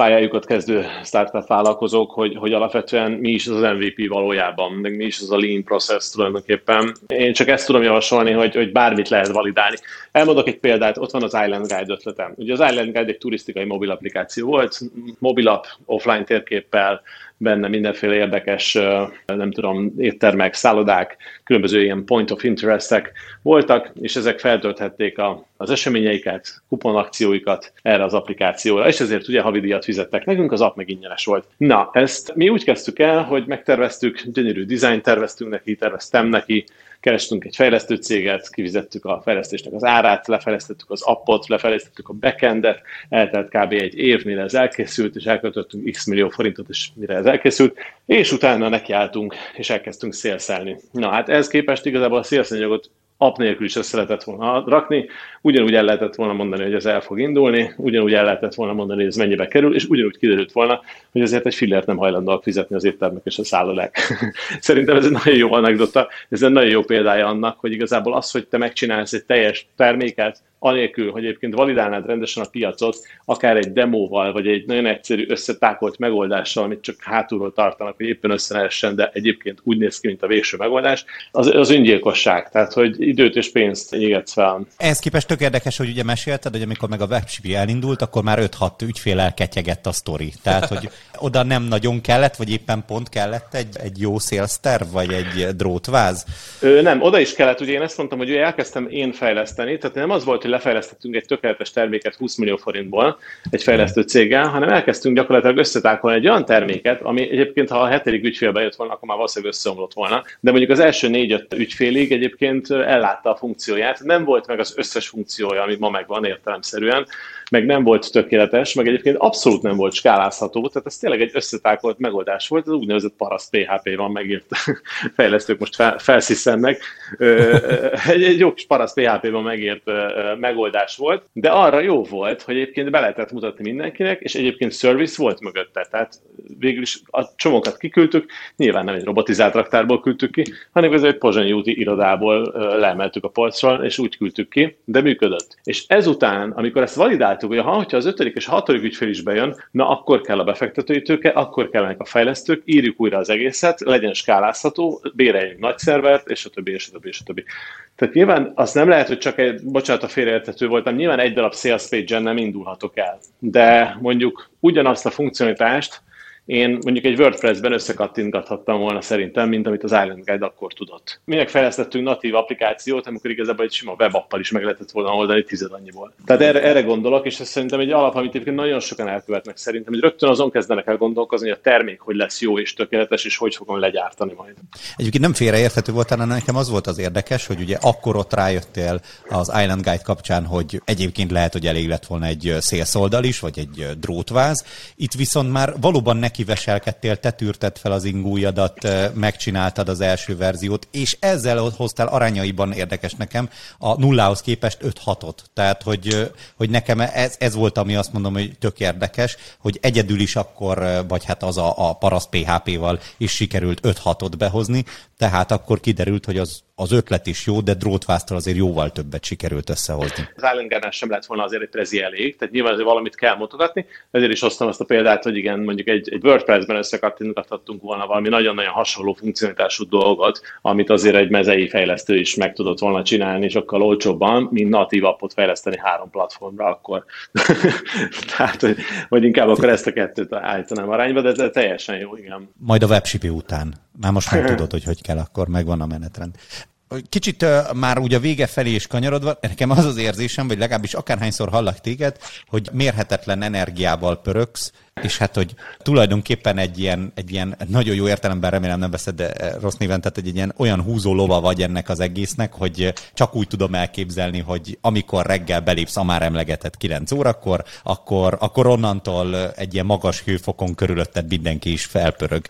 pályájukat kezdő startup vállalkozók, hogy, hogy alapvetően mi is az az MVP valójában, meg mi is az a lean process tulajdonképpen. Én csak ezt tudom javasolni, hogy, hogy bármit lehet validálni. Elmondok egy példát, ott van az Island Guide ötletem. Ugye az Island Guide egy turisztikai mobil applikáció volt, mobilap, offline térképpel, benne mindenféle érdekes, nem tudom, éttermek, szállodák, különböző ilyen point of interestek voltak, és ezek feltölthették a, az eseményeiket, kuponakcióikat erre az applikációra, és ezért ugye havidíjat fizettek nekünk, az app meg ingyenes volt. Na, ezt mi úgy kezdtük el, hogy megterveztük, gyönyörű dizájn terveztünk neki, terveztem neki, kerestünk egy fejlesztő céget, kivizettük a fejlesztésnek az árát, lefejlesztettük az appot, lefejlesztettük a backendet, eltelt kb. egy év, mire ez elkészült, és elköltöttünk x millió forintot, és mire ez elkészült, és utána nekiálltunk, és elkezdtünk szélszelni. Na hát ehhez képest igazából a szélszenyagot app nélkül is össze lehetett volna rakni, ugyanúgy el lehetett volna mondani, hogy ez el fog indulni, ugyanúgy el lehetett volna mondani, hogy ez mennyibe kerül, és ugyanúgy kiderült volna, hogy ezért egy fillert nem hajlandóak fizetni az éttermek és a szállodák. Szerintem ez egy nagyon jó anekdota, ez egy nagyon jó példája annak, hogy igazából az, hogy te megcsinálsz egy teljes terméket, anélkül, hogy egyébként validálnád rendesen a piacot, akár egy demóval, vagy egy nagyon egyszerű összetákolt megoldással, amit csak hátulról tartanak, hogy éppen összenehessen, de egyébként úgy néz ki, mint a végső megoldás, az, az öngyilkosság. Tehát, hogy időt és pénzt égetsz fel. Ehhez képest tök érdekes, hogy ugye mesélted, hogy amikor meg a webship elindult, akkor már 5-6 ügyfél ketyegett a sztori. Tehát, hogy oda nem nagyon kellett, vagy éppen pont kellett egy, egy jó szélszter, vagy egy drótváz? Ö, nem, oda is kellett, ugye én ezt mondtam, hogy elkezdtem én fejleszteni, tehát nem az volt, lefejlesztettünk egy tökéletes terméket 20 millió forintból egy fejlesztő céggel, hanem elkezdtünk gyakorlatilag összetákolni egy olyan terméket, ami egyébként, ha a hetedik ügyfél bejött volna, akkor már valószínűleg összeomlott volna. De mondjuk az első négy-öt ügyfélig egyébként ellátta a funkcióját. Nem volt meg az összes funkciója, amit ma megvan értelemszerűen, meg nem volt tökéletes, meg egyébként abszolút nem volt skálázható, tehát ez tényleg egy összetákolt megoldás volt, az úgynevezett paraszt PHP van megírt fejlesztők most fel, felsziszennek, egy, egy jó kis paraszt PHP-ban megírt megoldás volt, de arra jó volt, hogy egyébként be lehetett mutatni mindenkinek, és egyébként service volt mögötte, tehát végül is a csomókat kiküldtük, nyilván nem egy robotizált raktárból küldtük ki, hanem ez egy pozsonyi úti irodából leemeltük a polcról, és úgy küldtük ki, de működött. És ezután, amikor ezt validált láttuk, hogy ha, hogyha az ötödik és hatodik ügyfél is bejön, na akkor kell a befektetői tőke, akkor kellenek a fejlesztők, írjuk újra az egészet, legyen skálázható, béreljünk nagy szervert, és a többi, és a többi, és a többi. Tehát nyilván az nem lehet, hogy csak egy, bocsánat, a félreértető voltam, nyilván egy darab sales page nem indulhatok el, de mondjuk ugyanazt a funkcionalitást én mondjuk egy WordPress-ben összekattintgathattam volna szerintem, mint amit az Island Guide akkor tudott. Mi megfejlesztettünk natív applikációt, amikor igazából egy sima webappal is meg lehetett volna oldani tized annyiból. Tehát erre, erre gondolok, és ez szerintem egy alap, amit egyébként nagyon sokan elkövetnek szerintem, hogy rögtön azon kezdenek el gondolkozni, hogy a termék hogy lesz jó és tökéletes, és hogy fogom legyártani majd. Egyébként nem félreérthető volt, hanem nekem az volt az érdekes, hogy ugye akkor ott rájöttél az Island Guide kapcsán, hogy egyébként lehet, hogy elég lett volna egy szélszoldal is, vagy egy drótváz. Itt viszont már valóban neki kiveselkedtél, te tűrted fel az ingújadat, megcsináltad az első verziót, és ezzel hoztál arányaiban érdekes nekem a nullához képest 5-6-ot. Tehát, hogy, hogy nekem ez, ez volt, ami azt mondom, hogy tök érdekes, hogy egyedül is akkor, vagy hát az a, a paraszt PHP-val is sikerült 5-6-ot behozni, tehát akkor kiderült, hogy az, az ötlet is jó, de drótváztal azért jóval többet sikerült összehozni. Az Island sem lett volna azért egy prezi elég, tehát nyilván azért valamit kell mutogatni, ezért is hoztam azt a példát, hogy igen, mondjuk egy, egy WordPress-ben összekattintgathattunk volna valami nagyon-nagyon hasonló funkcionalitású dolgot, amit azért egy mezei fejlesztő is meg tudott volna csinálni sokkal olcsóbban, mint natív appot fejleszteni három platformra akkor. tehát, hogy, hogy inkább akkor ezt a kettőt állítanám arányba, de ez teljesen jó, igen. Majd a webshipi után. Már most már tudod, hogy hogy kell, akkor megvan a menetrend. Kicsit uh, már ugye a vége felé is kanyarodva, nekem az az érzésem, vagy legalábbis akárhányszor hallak téged, hogy mérhetetlen energiával pöröksz, és hát, hogy tulajdonképpen egy ilyen, egy ilyen nagyon jó értelemben remélem nem veszed de rossz néven, tehát egy ilyen olyan húzó lova vagy ennek az egésznek, hogy csak úgy tudom elképzelni, hogy amikor reggel belépsz a már emlegetett 9 órakor, akkor, akkor onnantól egy ilyen magas hőfokon körülötted mindenki is felpörög.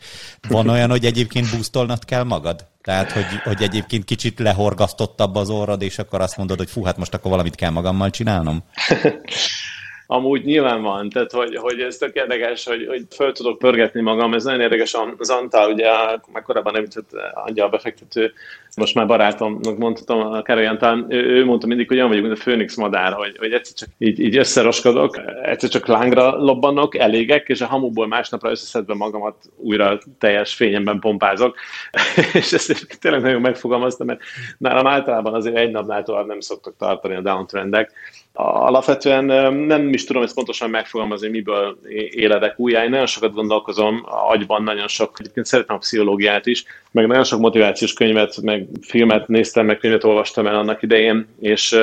Van olyan, hogy egyébként boostolnod kell magad? Tehát, hogy, hogy egyébként kicsit lehorgasztottabb az orrod, és akkor azt mondod, hogy fú, hát most akkor valamit kell magammal csinálnom? amúgy nyilván van, tehát hogy, hogy ez tök érdekes, hogy, hogy föl tudok pörgetni magam, ez nagyon érdekes, az Antal, ugye már korábban említett angyal befektető, most már barátomnak mondhatom, a Károly Antal, ő, ő mondta mindig, hogy olyan vagyok, mint a főnix madár, hogy, hogy egyszer csak így, így összeroskodok, egyszer csak lángra lobbanok, elégek, és a hamuból másnapra összeszedve magamat újra teljes fényemben pompázok, és ezt tényleg nagyon megfogalmaztam, mert nálam általában azért egy napnál tovább nem szoktak tartani a downtrendek, Alapvetően nem is tudom ezt pontosan megfogalmazni, miből éledek újjá. Én nagyon sokat gondolkozom, agyban nagyon sok, egyébként szeretem a pszichológiát is, meg nagyon sok motivációs könyvet, meg filmet néztem, meg könyvet olvastam el annak idején, és,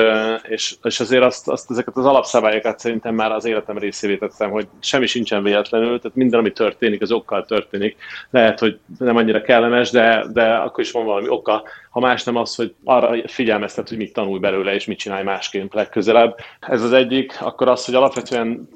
és, és azért azt, azt, ezeket az alapszabályokat szerintem már az életem részévé tettem, hogy semmi sincsen véletlenül, tehát minden, ami történik, az okkal történik. Lehet, hogy nem annyira kellemes, de, de akkor is van valami oka, ha más nem az, hogy arra figyelmeztet, hogy mit tanulj belőle, és mit csinálj másként legközelebb. Ez az egyik, akkor az, hogy alapvetően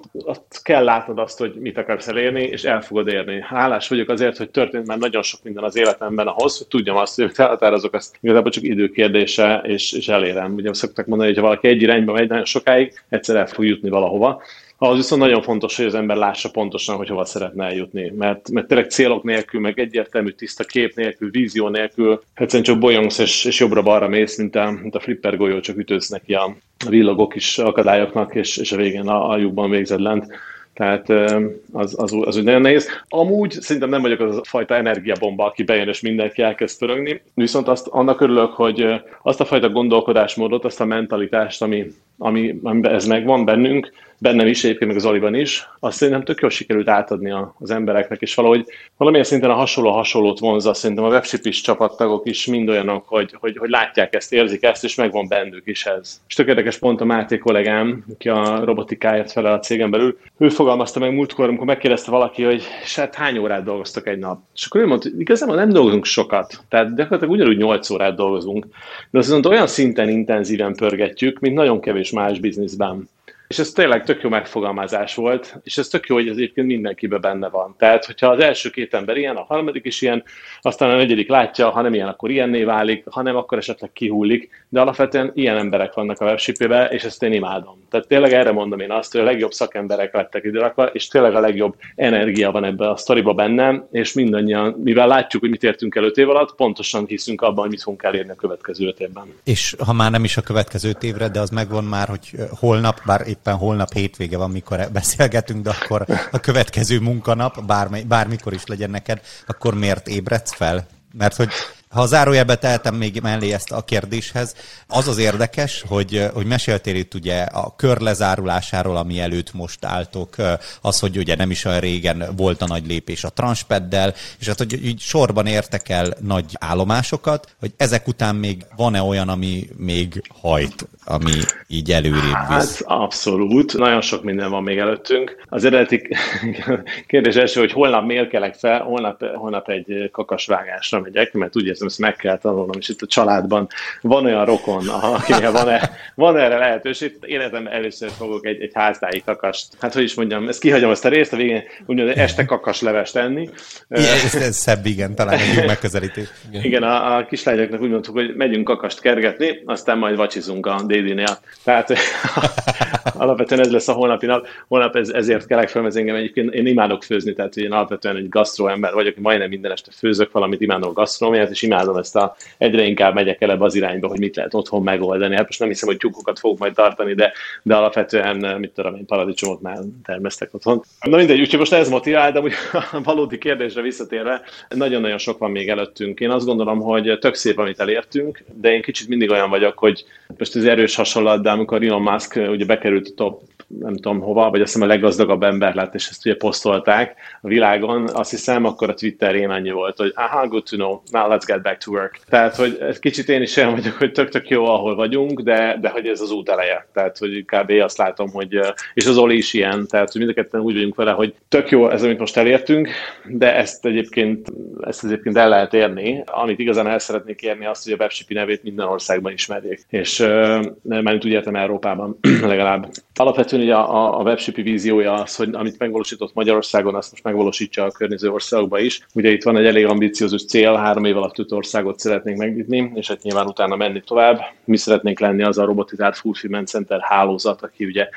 kell látnod azt, hogy mit akarsz elérni, és el fogod érni. Hálás vagyok azért, hogy történt már nagyon sok minden az életemben ahhoz, hogy tudjam azt, hogy elhatározok azt igazából csak időkérdése, és, és elérem. Ugye szoktak mondani, hogy ha valaki egy irányba megy nagyon sokáig, egyszer el fog jutni valahova. Az viszont nagyon fontos, hogy az ember lássa pontosan, hogy hova szeretne eljutni. Mert, mert tényleg célok nélkül, meg egyértelmű tiszta kép nélkül, vízió nélkül, egyszerűen csak bolyongsz és, és jobbra-balra mész, mint a, mint a flipper golyó, csak ütősz neki a villogok is akadályoknak, és, és a végén a, a lyukban végzed lent. Tehát az, az, az úgy nagyon nehéz. Amúgy szerintem nem vagyok az a fajta energiabomba, aki bejön és mindenki elkezd pörögni, viszont azt, annak örülök, hogy azt a fajta gondolkodásmódot, azt a mentalitást, ami, ami, ami ez megvan bennünk, bennem is, egyébként meg az Oliban is, azt szerintem tök jól sikerült átadni az embereknek, és valahogy valamilyen szinten a hasonló hasonlót vonza, szerintem a webship is csapattagok is mind olyanok, hogy, hogy, hogy látják ezt, érzik ezt, és megvan bennük is ez. És tök érdekes pont a Máté kollégám, aki a robotikáért felel a cégen belül, ő fogalmazta meg múltkor, amikor megkérdezte valaki, hogy hát hány órát dolgoztak egy nap. És akkor ő mondta, hogy igazából nem dolgozunk sokat, tehát gyakorlatilag ugyanúgy 8 órát dolgozunk, de azt olyan szinten intenzíven pörgetjük, mint nagyon kevés más bizniszben. És ez tényleg tök jó megfogalmazás volt, és ez tök jó, hogy ez egyébként mindenkiben benne van. Tehát, hogyha az első két ember ilyen, a harmadik is ilyen, aztán a negyedik látja, ha nem ilyen, akkor ilyenné válik, ha nem, akkor esetleg kihullik, de alapvetően ilyen emberek vannak a webshipébe, és ezt én imádom. Tehát tényleg erre mondom én azt, hogy a legjobb szakemberek lettek időrakva, és tényleg a legjobb energia van ebbe a sztoriba bennem, és mindannyian, mivel látjuk, hogy mit értünk el öt év alatt, pontosan hiszünk abban, hogy mit fogunk elérni a következő öt évben. És ha már nem is a következő évre, de az megvan már, hogy holnap, bár épp éppen holnap hétvége van, mikor beszélgetünk, de akkor a következő munkanap, bármely, bármikor is legyen neked, akkor miért ébredsz fel? Mert hogy ha zárójelbe tehetem még mellé ezt a kérdéshez, az az érdekes, hogy, hogy meséltél itt ugye a kör lezárulásáról, ami előtt most álltok, az, hogy ugye nem is olyan régen volt a nagy lépés a transpeddel, és hát, hogy így sorban értek el nagy állomásokat, hogy ezek után még van-e olyan, ami még hajt, ami így előrébb visz? Hát abszolút, nagyon sok minden van még előttünk. Az eredeti kérdés első, hogy holnap miért kelek fel, holnap, holnap egy kakasvágásra megyek, mert úgy ezt meg kell tanulnom, és itt a családban van olyan rokon, akinek van, -e, van erre lehetőség. Életem először fogok egy, egy házdáig kakast, hát hogy is mondjam, ezt kihagyom ezt a részt, a végén úgynevezett este kakas levest enni. Igen, ez, ez szebb, igen, talán egy megközelítés. Igen, igen a, a kislányoknak úgy mondtuk, hogy megyünk kakast kergetni, aztán majd vacsizunk a dédinél. Tehát alapvetően ez lesz a holnapi nap. Holnap ez, ezért kelek fel, mert engem egyébként én imádok főzni, tehát én alapvetően egy gasztró ember vagyok, majdnem minden este főzök valamit, imádok gasztronómiát, és imádom ezt a, egyre inkább megyek el ebbe az irányba, hogy mit lehet otthon megoldani. Hát most nem hiszem, hogy tyúkokat fogok majd tartani, de, de alapvetően, mit tudom én, paradicsomot már termesztek otthon. Na mindegy, úgyhogy most ez motivál, de úgy a valódi kérdésre visszatérve, nagyon-nagyon sok van még előttünk. Én azt gondolom, hogy tök szép, amit elértünk, de én kicsit mindig olyan vagyok, hogy most ez erős hasonlat, de amikor Elon Musk ugye bekerült a top nem tudom hova, vagy azt hiszem a leggazdagabb ember lett, és ezt ugye posztolták a világon, azt hiszem, akkor a Twitter annyi volt, hogy aha, good to know, now let's get back to work. Tehát, hogy ez kicsit én is olyan vagyok, hogy tök-tök jó, ahol vagyunk, de, de hogy ez az út eleje. Tehát, hogy kb. azt látom, hogy, és az Oli is ilyen, tehát, hogy mind a ketten úgy vagyunk vele, hogy tök jó ez, amit most elértünk, de ezt egyébként, ezt egyébként el lehet érni. Amit igazán el szeretnék érni, azt, hogy a webshipi nevét minden országban ismerjék. És uh, mert úgy értem Európában legalább. Alapvetően ugye a, a webshipi víziója az, hogy amit megvalósított Magyarországon, azt most megvalósítsa a környező országokba is. Ugye itt van egy elég ambiciózus cél, három év alatt öt országot szeretnénk megnyitni, és hát nyilván utána menni tovább. Mi szeretnénk lenni az a robotizált fulfillment center hálózat, aki ugye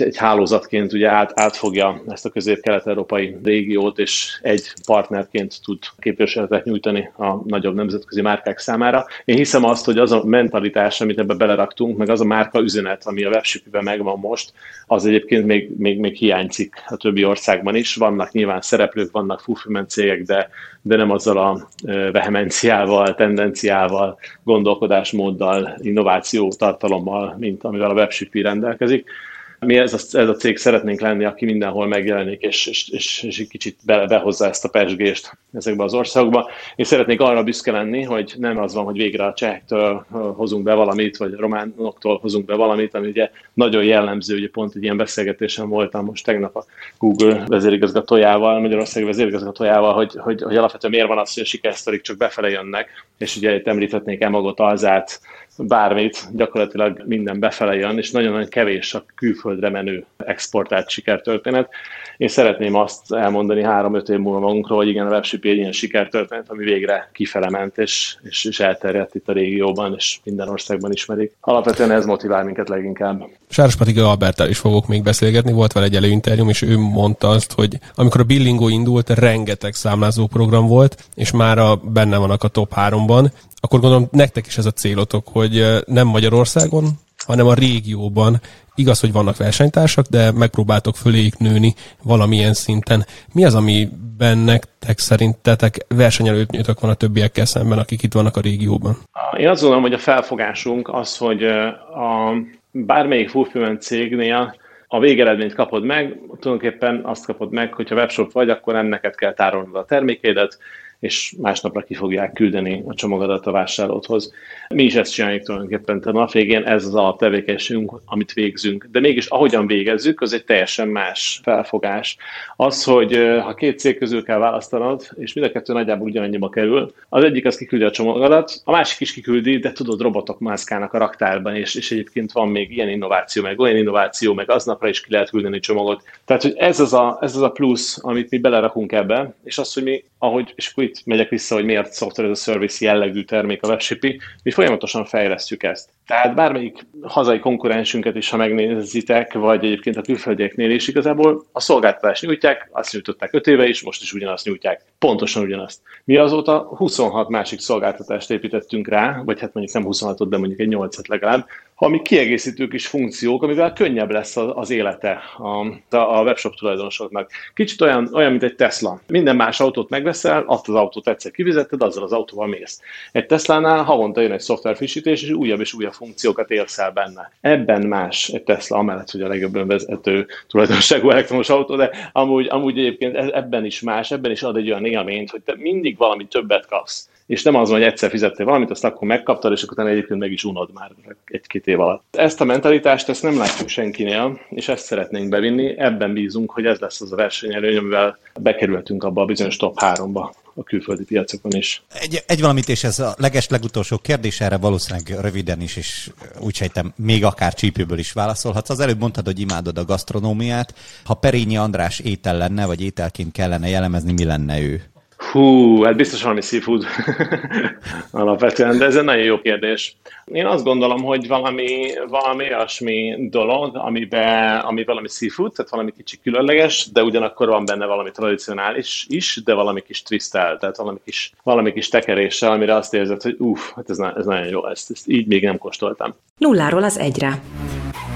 egy hálózatként ugye át, átfogja ezt a közép-kelet-európai régiót, és egy partnerként tud képviseletet nyújtani a nagyobb nemzetközi márkák számára. Én hiszem azt, hogy az a mentalitás, amit ebbe beleraktunk, meg az a márka üzenet, ami a webshipben megvan most, az egyébként még, még, még hiányzik a többi országban is. Vannak nyilván szereplők, vannak fulfillment cégek, de, de nem azzal a vehemenciával, tendenciával, gondolkodásmóddal, innováció tartalommal, mint amivel a webshipi rendelkezik mi ez a, ez a cég szeretnénk lenni, aki mindenhol megjelenik, és, és, és, és egy kicsit be, behozza ezt a pesgést ezekbe az országokba. Én szeretnék arra büszke lenni, hogy nem az van, hogy végre a csehektől hozunk be valamit, vagy a románoktól hozunk be valamit, ami ugye nagyon jellemző, ugye pont egy ilyen beszélgetésen voltam most tegnap a Google vezérigazgatójával, Magyarország vezérigazgatójával, hogy, hogy, hogy alapvetően miért van az, hogy a sikersztorik csak befele jönnek, és ugye itt említhetnék Emagot, Alzát, bármit, gyakorlatilag minden befele jön, és nagyon-nagyon kevés a külföldre menő exportált sikertörténet. Én szeretném azt elmondani három-öt év múlva magunkról, hogy igen, a webship egy ilyen sikertörténet, ami végre kifele ment, és, és, és elterjedt itt a régióban, és minden országban ismerik. Alapvetően ez motivál minket leginkább. Sáros Patika Alberttel is fogok még beszélgetni, volt vele egy előinterjúm, és ő mondta azt, hogy amikor a Billingo indult, rengeteg számlázó program volt, és már a, benne vannak a top 3-ban, akkor gondolom nektek is ez a célotok, hogy nem Magyarországon, hanem a régióban. Igaz, hogy vannak versenytársak, de megpróbáltok föléjük nőni valamilyen szinten. Mi az, ami nektek szerintetek versenyelőnyötök van a többiekkel szemben, akik itt vannak a régióban? Én azt gondolom, hogy a felfogásunk az, hogy a bármelyik fulfillment cégnél a végeredményt kapod meg, tulajdonképpen azt kapod meg, hogyha webshop vagy, akkor nem neked kell tárolnod a termékédet, és másnapra ki fogják küldeni a csomagodat a vásárlódhoz. Mi is ezt csináljuk tulajdonképpen a nap végén, ez az alaptevékenységünk, amit végzünk. De mégis ahogyan végezzük, az egy teljesen más felfogás. Az, hogy ha két cég közül kell választanod, és mind a kettő nagyjából ugyanannyiba kerül, az egyik az kiküldi a csomagodat, a másik is kiküldi, de tudod, robotok mászkálnak a raktárban, és, és egyébként van még ilyen innováció, meg olyan innováció, meg aznapra is ki lehet küldeni csomagot. Tehát, hogy ez az a, ez az a plusz, amit mi belerakunk ebbe, és az, hogy mi, ahogy, és akkor itt megyek vissza, hogy miért software as a service jellegű termék a WebShipi, mi folyamatosan fejlesztjük ezt. Tehát bármelyik hazai konkurensünket is, ha megnézitek, vagy egyébként a külföldieknél is igazából a szolgáltatást nyújtják, azt nyújtották 5 éve is, most is ugyanazt nyújtják. Pontosan ugyanazt. Mi azóta 26 másik szolgáltatást építettünk rá, vagy hát mondjuk nem 26-ot, de mondjuk egy 8-et legalább, ami kiegészítő kis funkciók, amivel könnyebb lesz az élete a, a webshop tulajdonosoknak. Kicsit olyan, olyan, mint egy Tesla. Minden más autót megveszel, azt az autót egyszer kivizetted, azzal az autóval mész. Egy Tesla-nál havonta jön egy szoftverfrissítés, és újabb és újabb funkciókat érsz el benne. Ebben más egy Tesla, amellett, hogy a legjobb önvezető tulajdonságú elektromos autó, de amúgy, amúgy egyébként e- ebben is más, ebben is ad egy olyan élményt, hogy te mindig valami többet kapsz és nem az van, hogy egyszer fizettél valamit, azt akkor megkaptad, és akkor egyébként meg is unod már egy-két év alatt. Ezt a mentalitást, ezt nem látjuk senkinél, és ezt szeretnénk bevinni, ebben bízunk, hogy ez lesz az a versenyelőny, amivel bekerültünk abba a bizonyos top 3-ba a külföldi piacokon is. Egy, egy valamit, és ez a leges legutolsó kérdés, erre valószínűleg röviden is, és úgy sejtem, még akár csípőből is válaszolhatsz. Az előbb mondtad, hogy imádod a gasztronómiát. Ha Perényi András étel lenne, vagy ételként kellene jellemezni, mi lenne ő? Hú, hát biztos valami seafood alapvetően, de ez egy nagyon jó kérdés. Én azt gondolom, hogy valami, valami olyasmi dolog, amiben, ami valami seafood, tehát valami kicsi különleges, de ugyanakkor van benne valami tradicionális is, de valami kis twistel, tehát valami kis, valami kis tekeréssel, amire azt érzed, hogy uff, hát ez, ez nagyon jó, ezt, ezt így még nem kóstoltam. Nulláról az egyre.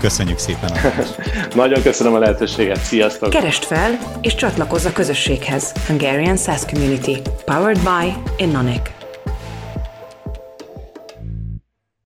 Köszönjük szépen! Nagyon köszönöm a lehetőséget, sziasztok! Kerest fel és csatlakozz a közösséghez. Hungarian SaaS Community. Powered by Innonic.